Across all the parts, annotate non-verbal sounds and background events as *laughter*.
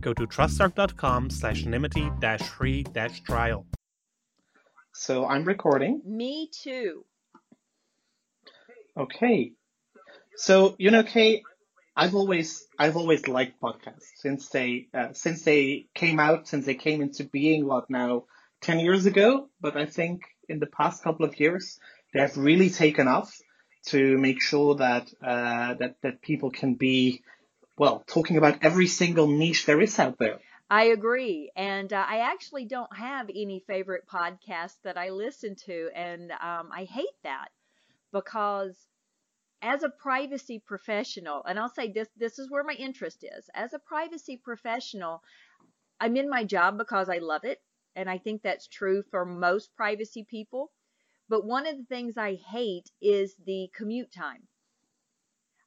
go to trustarc.com slash nymity dash free dash trial. So I'm recording. Me too. Okay. So, you know, Kay, I've always, I've always liked podcasts since they, uh, since they came out, since they came into being, what now, 10 years ago. But I think in the past couple of years, they have really taken off to make sure that, uh, that, that people can be well, talking about every single niche there is out there. I agree. And uh, I actually don't have any favorite podcasts that I listen to. And um, I hate that because as a privacy professional, and I'll say this, this is where my interest is. As a privacy professional, I'm in my job because I love it. And I think that's true for most privacy people. But one of the things I hate is the commute time.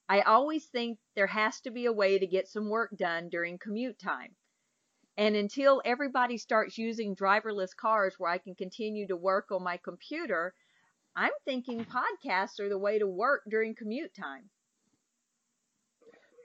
I always think there has to be a way to get some work done during commute time. And until everybody starts using driverless cars where I can continue to work on my computer, I'm thinking podcasts are the way to work during commute time.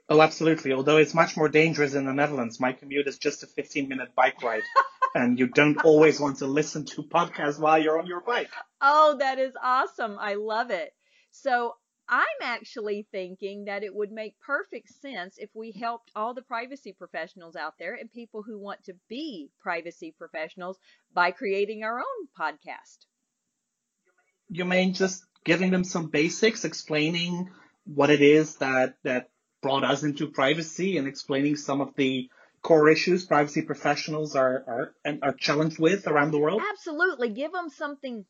Oh, absolutely. Although it's much more dangerous in the Netherlands. My commute is just a 15 minute bike ride. *laughs* and you don't always want to listen to podcasts while you're on your bike. Oh, that is awesome. I love it. So I'm actually thinking that it would make perfect sense if we helped all the privacy professionals out there and people who want to be privacy professionals by creating our own podcast. You mean just giving them some basics, explaining what it is that, that brought us into privacy and explaining some of the core issues privacy professionals are, are, are challenged with around the world? Absolutely. Give them something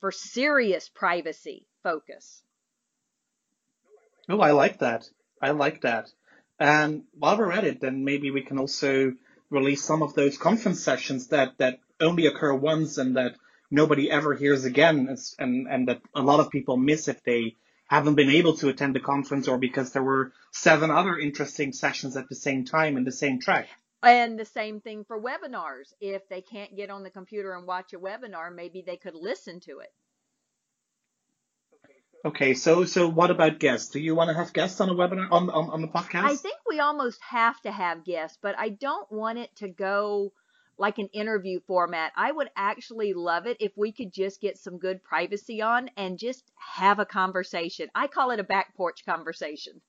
for serious privacy focus. Oh, I like that. I like that. And while we're at it, then maybe we can also release some of those conference sessions that, that only occur once and that nobody ever hears again and, and that a lot of people miss if they haven't been able to attend the conference or because there were seven other interesting sessions at the same time in the same track. And the same thing for webinars. If they can't get on the computer and watch a webinar, maybe they could listen to it. Okay, so so what about guests? Do you want to have guests on a webinar on on, on the podcast? I think we almost have to have guests, but I don't want it to go like an interview format. I would actually love it if we could just get some good privacy on and just have a conversation. I call it a back porch conversation.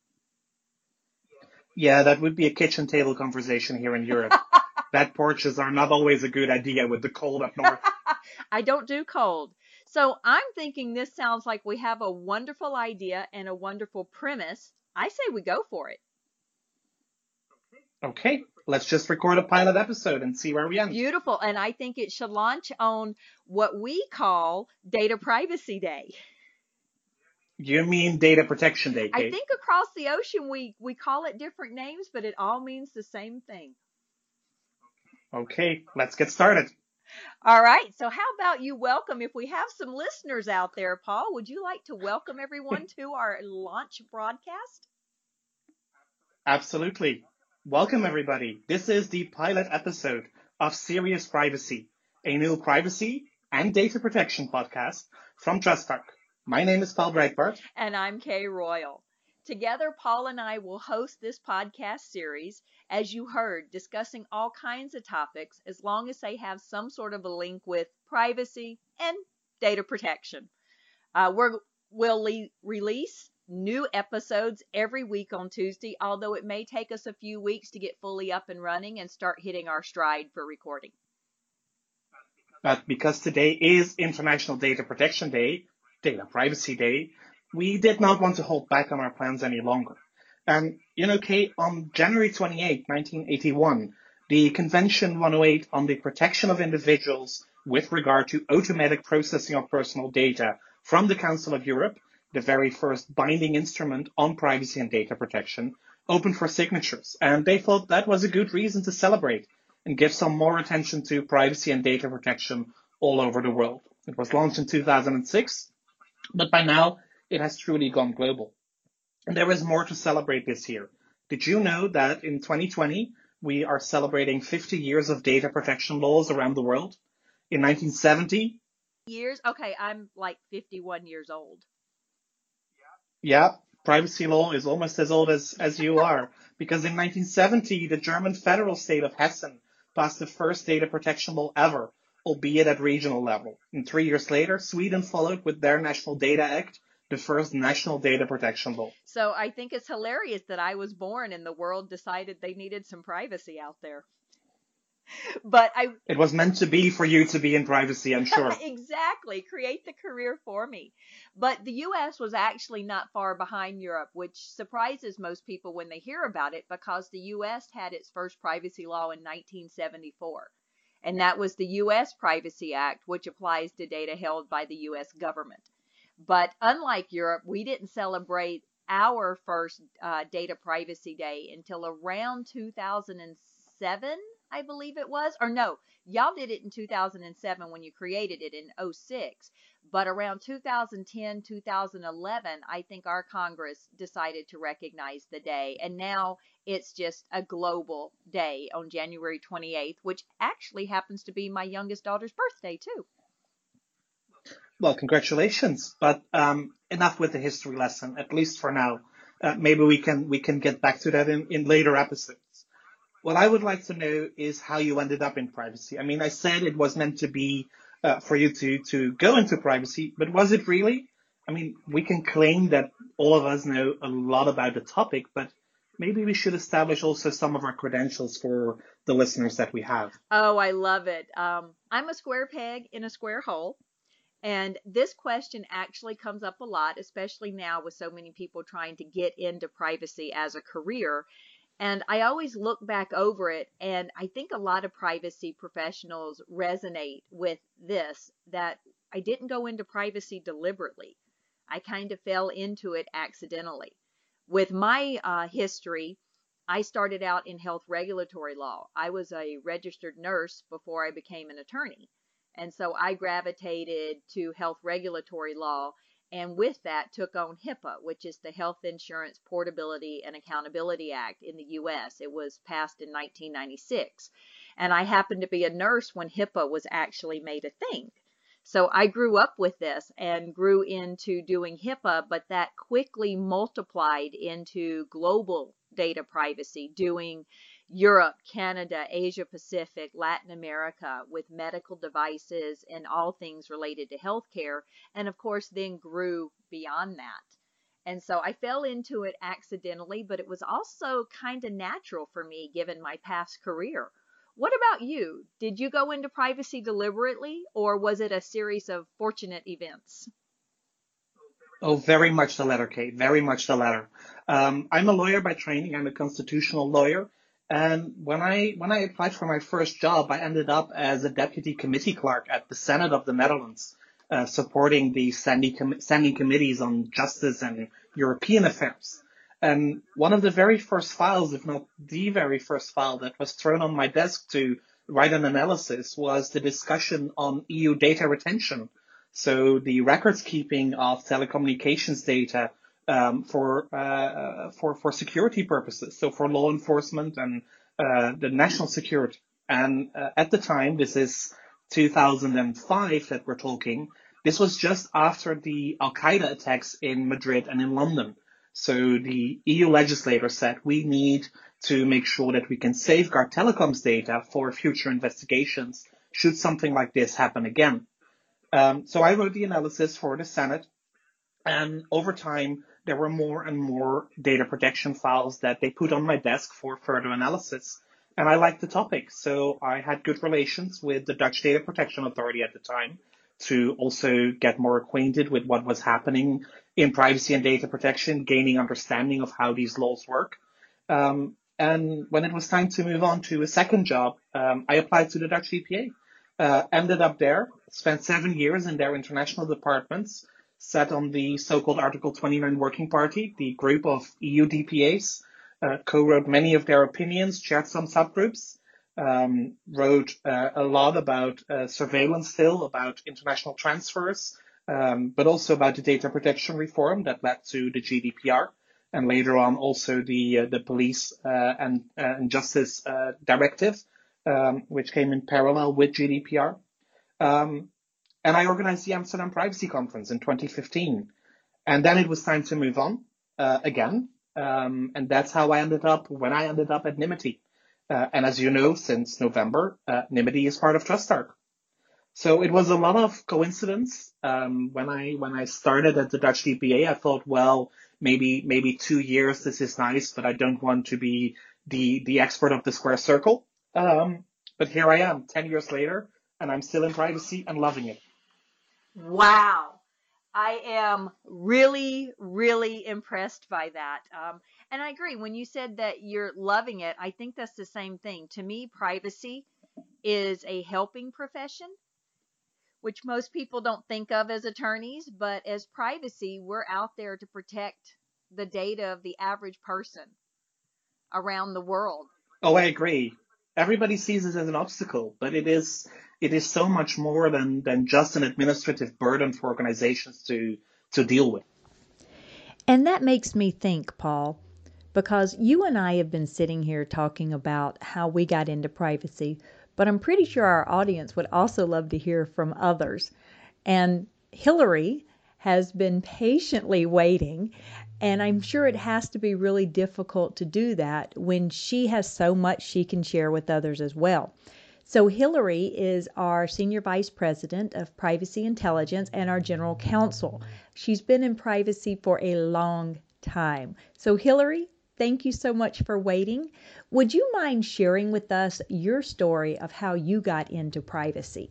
Yeah, that would be a kitchen table conversation here in Europe. *laughs* back porches are not always a good idea with the cold up north. *laughs* I don't do cold. So I'm thinking this sounds like we have a wonderful idea and a wonderful premise. I say we go for it. Okay, let's just record a pilot episode and see where we end. Beautiful. And I think it should launch on what we call Data Privacy Day. You mean Data Protection Day, Kate? I think across the ocean we, we call it different names, but it all means the same thing. Okay, let's get started. All right. So how about you welcome, if we have some listeners out there, Paul, would you like to welcome everyone to our launch broadcast? Absolutely. Welcome, everybody. This is the pilot episode of Serious Privacy, a new privacy and data protection podcast from TrustArc. My name is Paul Breitbarth. And I'm K Royal. Together, Paul and I will host this podcast series, as you heard, discussing all kinds of topics as long as they have some sort of a link with privacy and data protection. Uh, we will le- release new episodes every week on Tuesday, although it may take us a few weeks to get fully up and running and start hitting our stride for recording. But because today is International Data Protection Day, Data Privacy Day, we did not want to hold back on our plans any longer. And, you know, Kate, on January 28, 1981, the Convention 108 on the Protection of Individuals with regard to automatic processing of personal data from the Council of Europe, the very first binding instrument on privacy and data protection, open for signatures. And they thought that was a good reason to celebrate and give some more attention to privacy and data protection all over the world. It was launched in 2006, but by now it has truly gone global. And there is more to celebrate this year. Did you know that in 2020, we are celebrating 50 years of data protection laws around the world? In 1970, Years? Okay, I'm like 51 years old. yeah, privacy law is almost as old as, as you are. Because in 1970, the German federal state of Hessen passed the first data protection law ever, albeit at regional level. And three years later, Sweden followed with their National Data Act, the first national data protection law. So I think it's hilarious that I was born and the world decided they needed some privacy out there. *laughs* But I It was meant to be for you to be in privacy, I'm *laughs* sure. exactly create the career for me. But the US was actually not far behind Europe, which surprises most people when they hear about it because the US had its first privacy law in 1974. And that was the US Privacy Act, which applies to data held by the US government. But unlike Europe, we didn't celebrate our first uh, Data Privacy Day until around 2007, I believe it was. Or no, y'all did it in 2007 when you created it in 06. But around 2010, 2011, I think our Congress decided to recognize the day. And now it's just a global day on January 28th, which actually happens to be my youngest daughter's birthday, too. Well, congratulations. But um, enough with the history lesson, at least for now. Uh, maybe we can we can get back to that in, in later episodes. What I would like to know is how you ended up in privacy. I mean, I said it was meant to be uh, for you to to go into privacy, but was it really? I mean, we can claim that all of us know a lot about the topic, but maybe we should establish also some of our credentials for the listeners that we have. Oh, I love it. Um, I'm a square peg in a square hole. And this question actually comes up a lot, especially now with so many people trying to get into privacy as a career. And I always look back over it, and I think a lot of privacy professionals resonate with this that I didn't go into privacy deliberately. I kind of fell into it accidentally. With my uh, history, I started out in health regulatory law. I was a registered nurse before I became an attorney. And so I gravitated to health regulatory law and with that took on HIPAA, which is the Health Insurance Portability and Accountability Act in the US. It was passed in 1996. And I happened to be a nurse when HIPAA was actually made a thing. So I grew up with this and grew into doing HIPAA, but that quickly multiplied into global data privacy, doing Europe, Canada, Asia Pacific, Latin America with medical devices and all things related to healthcare. And of course, then grew beyond that. And so I fell into it accidentally, but it was also kind of natural for me given my past career. What about you? Did you go into privacy deliberately, or was it a series of fortunate events? Oh, very much the latter, Kate. Very much the latter. Um, I'm a lawyer by training. I'm a constitutional lawyer. And when I when I applied for my first job, I ended up as a deputy committee clerk at the Senate of the Netherlands, uh, supporting the standing, com- standing committees on justice and European affairs. And one of the very first files, if not the very first file that was thrown on my desk to write an analysis was the discussion on EU data retention. So the records keeping of telecommunications data um, for uh, for for security purposes, so for law enforcement and uh, the national security. And uh, at the time, this is 2005 that we're talking. This was just after the Al Qaeda attacks in Madrid and in London. So the EU legislator said we need to make sure that we can safeguard telecoms data for future investigations should something like this happen again. Um, so I wrote the analysis for the Senate, and over time there were more and more data protection files that they put on my desk for further analysis. And I liked the topic, so I had good relations with the Dutch Data Protection Authority at the time to also get more acquainted with what was happening in privacy and data protection, gaining understanding of how these laws work. Um, and when it was time to move on to a second job, um, I applied to the Dutch DPA uh, ended up there, spent seven years in their international departments, sat on the so-called Article 29 Working Party, the group of EU DPAs, uh, co-wrote many of their opinions, chaired some subgroups, um, wrote uh, a lot about uh, surveillance still, about international transfers, um, but also about the data protection reform that led to the GDPR, and later on also the uh, the police uh, and, uh, and justice directive, um, which came in parallel with GDPR. Um, and I organized the Amsterdam Privacy Conference in 2015, and then it was time to move on again. Um, and that's how I ended up when I ended up at Nymity. Uh, and as you know, since November, uh, Nymity is part of TrustArc. So it was a lot of coincidence. Um, when I when I started at the Dutch DPA, I thought, well, maybe maybe two years this is nice, but I don't want to be the the expert of the square circle. Um, but here I am, ten years later, and I'm still in privacy and loving it. Wow. I am really, really impressed by that. Um, and I agree. When you said that you're loving it, I think that's the same thing. To me, privacy is a helping profession, which most people don't think of as attorneys, but as privacy, we're out there to protect the data of the average person around the world. Oh, I agree. Everybody sees it as an obstacle, but it is it is so much more than than just an administrative burden for organizations to to deal with. And that makes me think, Paul, because you and I have been sitting here talking about how we got into privacy, but I'm pretty sure our audience would also love to hear from others. And Hillary has been patiently waiting, and I'm sure it has to be really difficult to do that when she has so much she can share with others as well. So, Hillary is our Senior Vice President of Privacy Intelligence and our General Counsel. She's been in privacy for a long time. So, Hillary, Thank you so much for waiting. Would you mind sharing with us your story of how you got into privacy?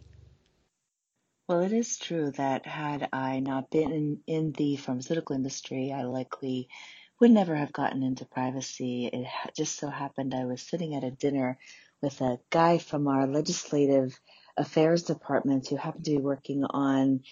Well, it is true that had I not been in, in the pharmaceutical industry, I likely would never have gotten into privacy. It just so happened I was sitting at a dinner with a guy from our legislative affairs department who happened to be working on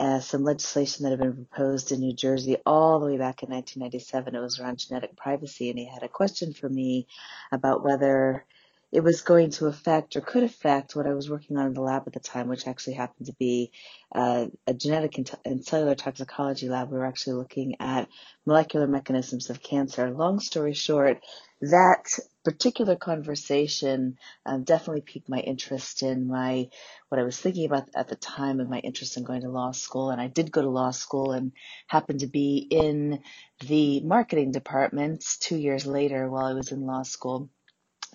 uh, some legislation that had been proposed in New Jersey all the way back in 1997. It was around genetic privacy, and he had a question for me about whether it was going to affect or could affect what I was working on in the lab at the time, which actually happened to be uh, a genetic and cellular toxicology lab. We were actually looking at molecular mechanisms of cancer. Long story short, that particular conversation um, definitely piqued my interest in my what I was thinking about at the time and my interest in going to law school. And I did go to law school and happened to be in the marketing department two years later while I was in law school.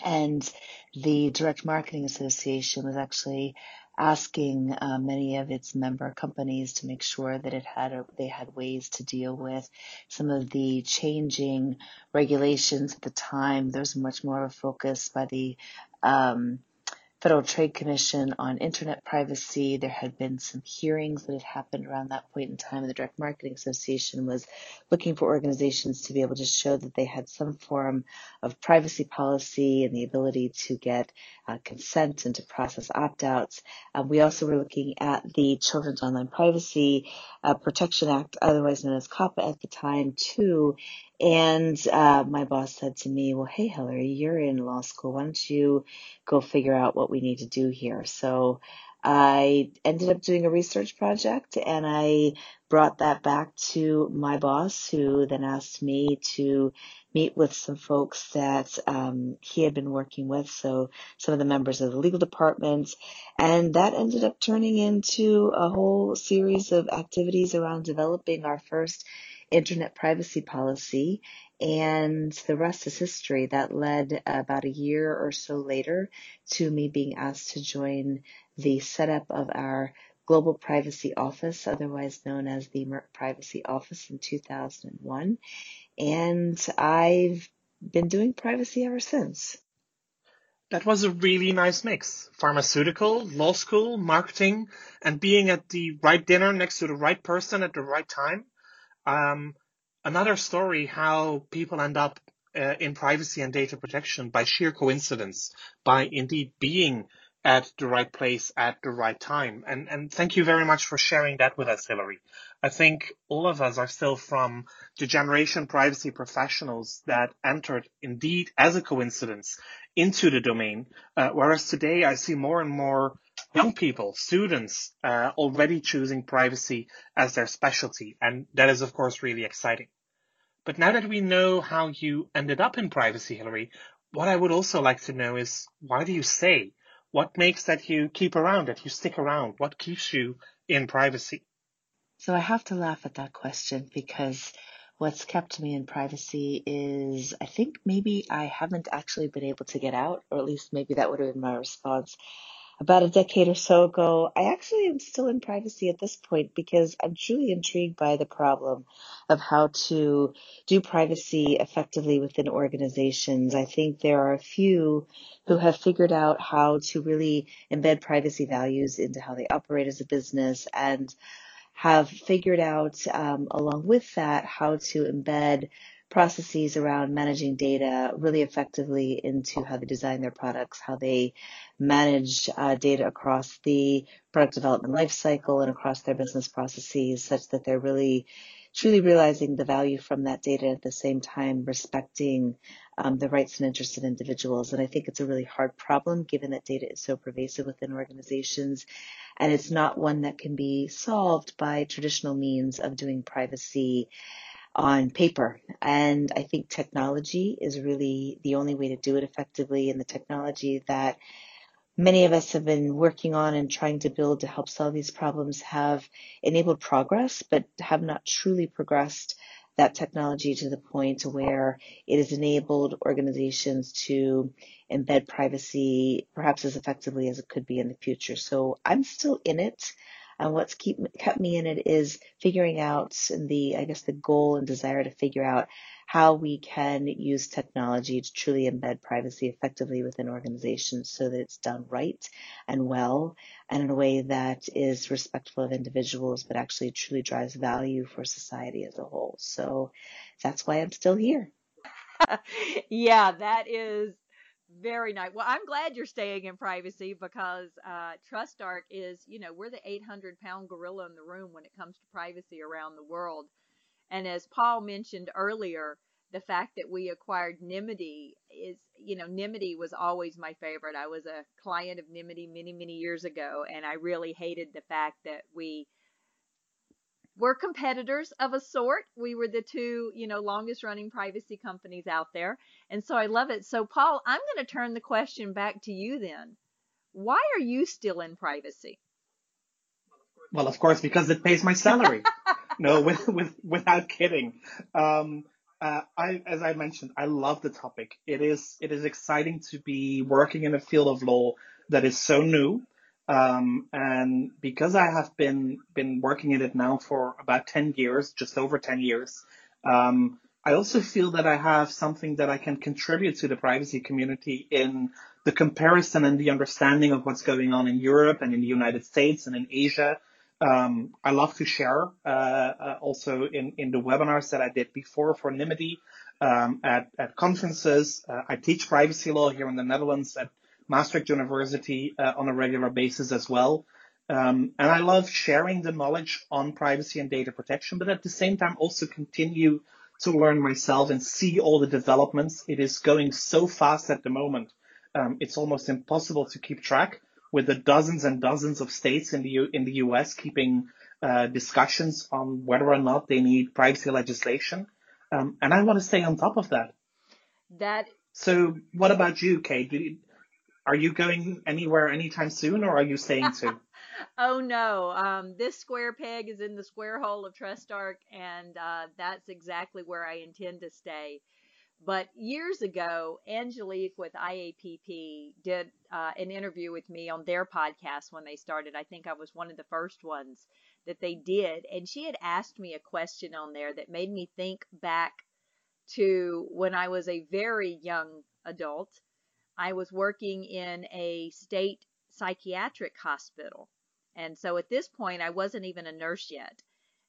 And the Direct Marketing Association was actually asking uh, many of its member companies to make sure that it had a, they had ways to deal with some of the changing regulations at the time. There's much more of a focus by the um, Federal Trade Commission on internet privacy. There had been some hearings that had happened around that point in time. The Direct Marketing Association was looking for organizations to be able to show that they had some form of privacy policy and the ability to get uh, consent and to process opt-outs. Uh, we also were looking at the Children's Online Privacy uh, Protection Act, otherwise known as COPPA at the time, too, and uh, my boss said to me, Well, hey, Hillary, you're in law school. Why don't you go figure out what we need to do here? So I ended up doing a research project and I brought that back to my boss, who then asked me to meet with some folks that um, he had been working with, so some of the members of the legal department, and that ended up turning into a whole series of activities around developing our first internet privacy policy. And the rest is history. That led about a year or so later to me being asked to join the setup of our Global Privacy Office, otherwise known as the Merck Privacy Office in 2001. And I've been doing privacy ever since. That was a really nice mix. Pharmaceutical, law school, marketing, and being at the right dinner next to the right person at the right time. Um, another story how people end up uh, in privacy and data protection by sheer coincidence, by indeed being at the right place at the right time. And, and thank you very much for sharing that with us, Hilary. I think all of us are still from the generation privacy professionals that entered indeed as a coincidence into the domain. Uh, whereas today I see more and more young people, students, uh, already choosing privacy as their specialty. And that is, of course, really exciting. But now that we know how you ended up in privacy, Hillary, what I would also like to know is why do you stay? What makes that you keep around, that you stick around? What keeps you in privacy? So I have to laugh at that question because what's kept me in privacy is I think maybe I haven't actually been able to get out, or at least maybe that would have been my response about a decade or so ago, I actually am still in privacy at this point because I'm truly intrigued by the problem of how to do privacy effectively within organizations. I think there are a few who have figured out how to really embed privacy values into how they operate as a business and have figured out, um, along with that, how to embed processes around managing data really effectively into how they design their products, how they manage uh, data across the product development lifecycle and across their business processes such that they're really truly realizing the value from that data at the same time respecting um, the rights and interests of individuals. And I think it's a really hard problem given that data is so pervasive within organizations. And it's not one that can be solved by traditional means of doing privacy on paper. And I think technology is really the only way to do it effectively. And the technology that many of us have been working on and trying to build to help solve these problems have enabled progress, but have not truly progressed that technology to the point where it has enabled organizations to embed privacy perhaps as effectively as it could be in the future. So I'm still in it. And what's keep, kept me in it is figuring out the, I guess, the goal and desire to figure out how we can use technology to truly embed privacy effectively within organizations so that it's done right and well and in a way that is respectful of individuals, but actually truly drives value for society as a whole. So that's why I'm still here. *laughs* yeah, that is very nice. Well, I'm glad you're staying in privacy because uh, TrustArc is, you know, we're the 800 pound gorilla in the room when it comes to privacy around the world. And as Paul mentioned earlier, the fact that we acquired Nymity is, you know, Nymity was always my favorite. I was a client of Nymity many, many years ago, and I really hated the fact that we we're competitors of a sort. We were the two, you know, longest running privacy companies out there. And so I love it. So, Paul, I'm going to turn the question back to you then. Why are you still in privacy? Well, of course, because it pays my salary. *laughs* no, with, with, without kidding. Um, uh, I, as I mentioned, I love the topic. It is, it is exciting to be working in a field of law that is so new um, and because I have been been working in it now for about 10 years, just over 10 years, um, I also feel that I have something that I can contribute to the privacy community in the comparison and the understanding of what's going on in Europe and in the United States and in Asia. Um, I love to share uh, uh, also in, in the webinars that I did before for Nymity um, at, at conferences. Uh, I teach privacy law here in the Netherlands at Maastricht University uh, on a regular basis as well. Um, and I love sharing the knowledge on privacy and data protection, but at the same time also continue to learn myself and see all the developments. It is going so fast at the moment. Um, it's almost impossible to keep track with the dozens and dozens of states in the U- in the U.S. keeping uh, discussions on whether or not they need privacy legislation. Um, and I want to stay on top of that. That. So, what about you, Kate? You, are you going anywhere anytime soon, or are you staying too? *laughs* oh no, um, this square peg is in the square hole of TrustArc, and uh, that's exactly where I intend to stay. But years ago, Angelique with IAPP did uh, an interview with me on their podcast when they started. I think I was one of the first ones that they did. And she had asked me a question on there that made me think back to when I was a very young adult I was working in a state psychiatric hospital. And so at this point, I wasn't even a nurse yet.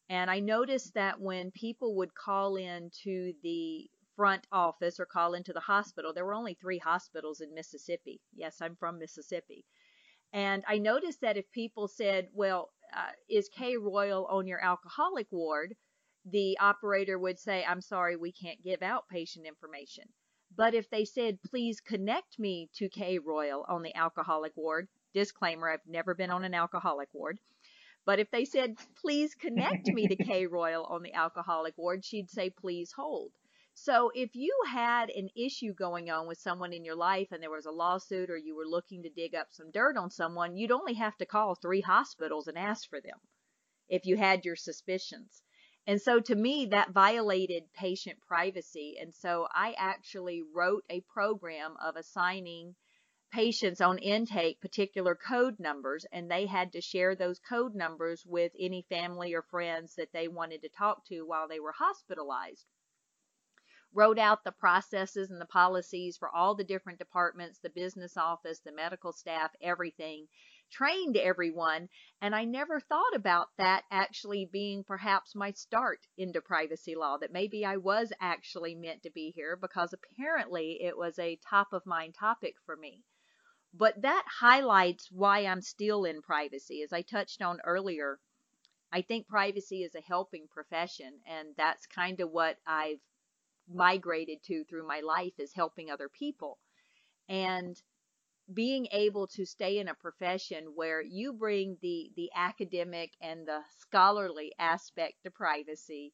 And I noticed that when people would call in to the front office or call into the hospital, there were only three hospitals in Mississippi. Yes, I'm from Mississippi. And I noticed that if people said, well, uh, is K Royal on your alcoholic ward? The operator would say, I'm sorry, we can't give out patient information. But if they said, please connect me to K Royal on the alcoholic ward, disclaimer, I've never been on an alcoholic ward. But if they said, please connect me to *laughs* K Royal on the alcoholic ward, she'd say, please hold. So if you had an issue going on with someone in your life and there was a lawsuit or you were looking to dig up some dirt on someone, you'd only have to call three hospitals and ask for them if you had your suspicions. And so to me, that violated patient privacy. And so I actually wrote a program of assigning patients on intake particular code numbers, and they had to share those code numbers with any family or friends that they wanted to talk to while they were hospitalized wrote out the processes and the policies for all the different departments, the business office, the medical staff, everything, trained everyone. And I never thought about that actually being perhaps my start into privacy law, that maybe I was actually meant to be here because apparently it was a top of mind topic for me. But that highlights why I'm still in privacy. As I touched on earlier, I think privacy is a helping profession, and that's kind of what I've migrated to through my life is helping other people. And being able to stay in a profession where you bring the the academic and the scholarly aspect to privacy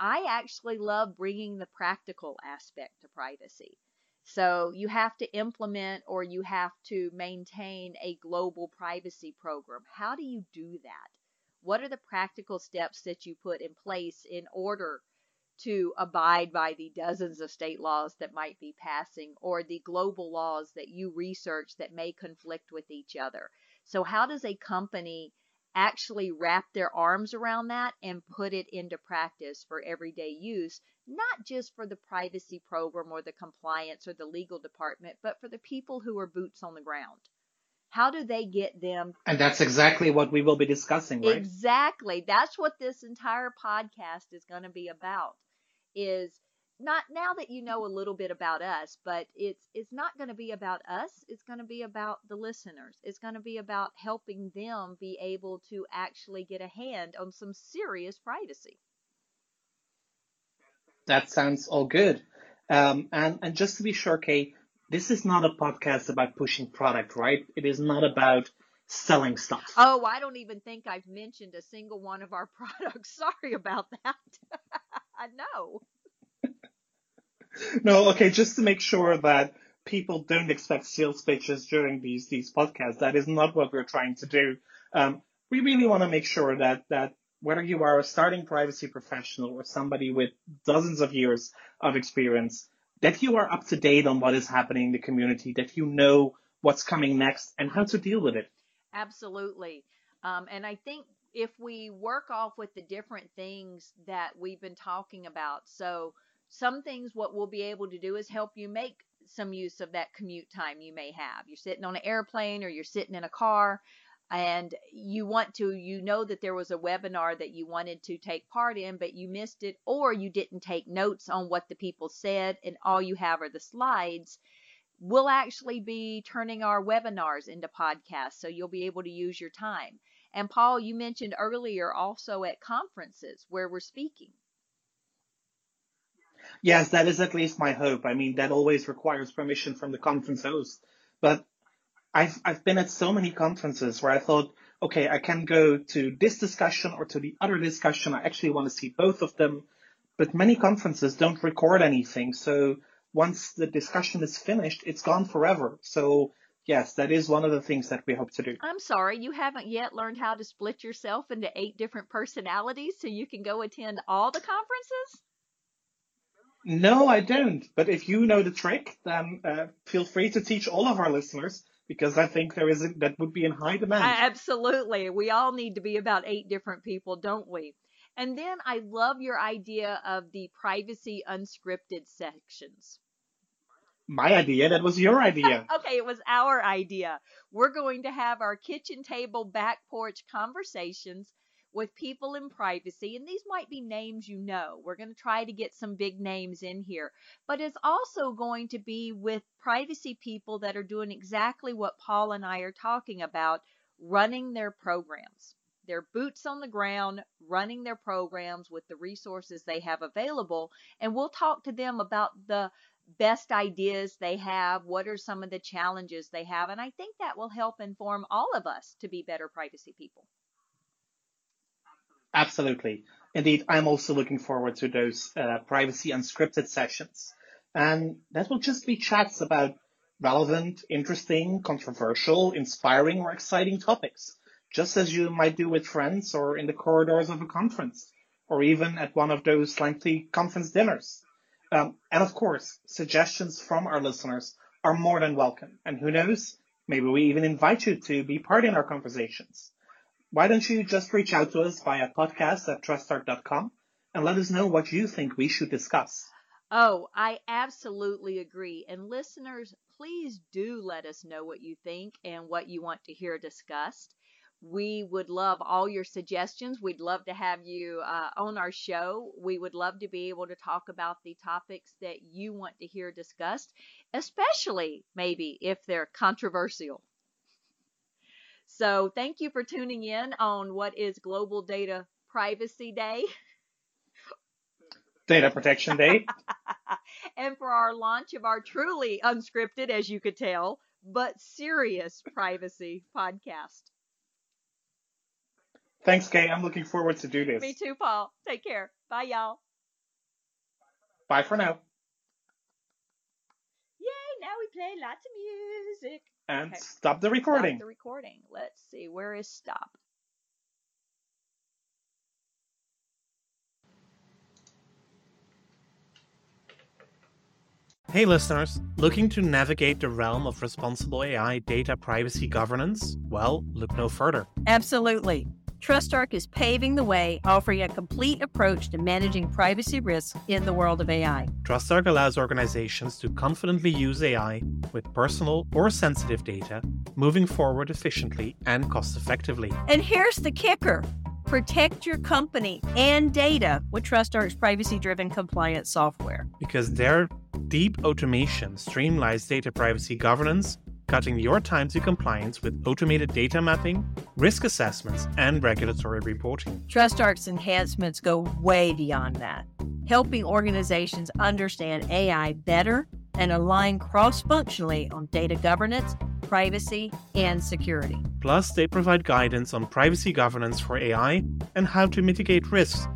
i actually love bringing the practical aspect to privacy. So you have to implement or you have to maintain a global privacy program. How do you do that? What are the practical steps that you put in place in order to abide by the dozens of state laws that might be passing or the global laws that you research that may conflict with each other. So, how does a company actually wrap their arms around that and put it into practice for everyday use, not just for the privacy program or the compliance or the legal department, but for the people who are boots on the ground? How do they get them? And that's exactly what we will be discussing, right? Exactly. That's what this entire podcast is going to be about is not now that you know a little bit about us, but it's it's not going to be about us. It's going to be about the listeners. It's going to be about helping them be able to actually get a hand on some serious privacy. That sounds all good. Um, and and just to be sure, Kay, this is not a podcast about pushing product, right? It is not about selling stuff. Oh, I don't even think I've mentioned a single one of our *laughs* products. Sorry about that. *laughs* I know. *laughs* no, okay, just to make sure that people don't expect sales pitches during these these podcasts. That is not what we're trying to do. Um, we really want to make sure that that whether you are a starting privacy professional or somebody with dozens of years of experience, that you are up to date on what is happening in the community, that you know what's coming next and how to deal with it. Absolutely. Um, and I think if we work off with the different things that we've been talking about, so some things what we'll be able to do is help you make some use of that commute time you may have. You're sitting on an airplane or you're sitting in a car and you want to, you know that there was a webinar that you wanted to take part in, but you missed it or you didn't take notes on what the people said and all you have are the slides. We'll actually be turning our webinars into podcasts so you'll be able to use your time. And Paul, you mentioned earlier also at conferences where we're speaking. Yes, that is at least my hope. I mean, that always requires permission from the conference host. But I've I've been at so many conferences where I thought, okay, I can go to this discussion or to the other discussion. I actually want to see both of them. But many conferences don't record anything. So once the discussion is finished, it's gone forever. So yes, that is one of the things that we hope to do. I'm sorry, you haven't yet learned how to split yourself into eight different personalities so you can go attend all the conferences? No, I don't. But if you know the trick, then uh, feel free to teach all of our listeners because I think there is a, that would be in high demand. Absolutely. We all need to be about eight different people, don't we? And then I love your idea of the privacy unscripted sections my idea. That was your idea. *laughs* okay, it was our idea. We're going to have our kitchen table back porch conversations with people in privacy, and these might be names you know. We're going to try to get some big names in here, but it's also going to be with privacy people that are doing exactly what Paul and I are talking about running their programs. They're boots on the ground, running their programs with the resources they have available. And we'll talk to them about the best ideas they have, what are some of the challenges they have. And I think that will help inform all of us to be better privacy people. Absolutely. Indeed, I'm also looking forward to those uh, privacy unscripted sessions. And that will just be chats about relevant, interesting, controversial, inspiring, or exciting topics, just as you might do with friends or in the corridors of a conference, or even at one of those lengthy conference dinners. Um, and of course, suggestions from our listeners are more than welcome. And who knows, maybe we even invite you to be part in our conversations. Why don't you just reach out to us via podcast at trustarc.com and let us know what you think we should discuss. Oh, I absolutely agree. And listeners, please do let us know what you think and what you want to hear discussed. We would love all your suggestions. We'd love to have you uh, on our show. We would love to be able to talk about the topics that you want to hear discussed, especially maybe if they're controversial. So, thank you for tuning in on what is Global Data Privacy Day. Data Protection Day. *laughs* and for our launch of our truly unscripted, as you could tell, but serious privacy podcast. Thanks, Kay. I'm looking forward to do this. Me too, Paul. Take care. Bye, y'all. Bye for now. Yay, now we play lots of music. And okay. stop the recording. Stop the recording. Let's see. Where is stop? Hey listeners, looking to navigate the realm of responsible AI data privacy governance? Well, look no further. Absolutely. TrustArc is paving the way, offering a complete approach to managing privacy risks in the world of AI. TrustArc allows organizations to confidently use AI with personal or sensitive data, moving forward efficiently and cost effectively. And here's the kicker Protect your company and data with TrustArc's privacy driven compliance software. Because their deep automation streamlines data privacy governance, cutting your time to compliance with automated data mapping, risk assessments, and regulatory reporting. TrustArc's enhancements go way beyond that, helping organizations understand AI better and align cross functionally on data governance privacy, and security. Plus, they provide guidance on privacy governance for AI and how to mitigate risks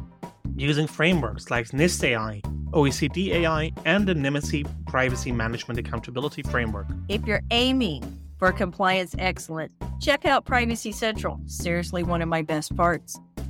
using frameworks like NIST AI, OECD AI, and the Nymity Privacy Management Accountability Framework. If you're aiming for compliance excellence, check out Privacy Central. Seriously, one of my best parts.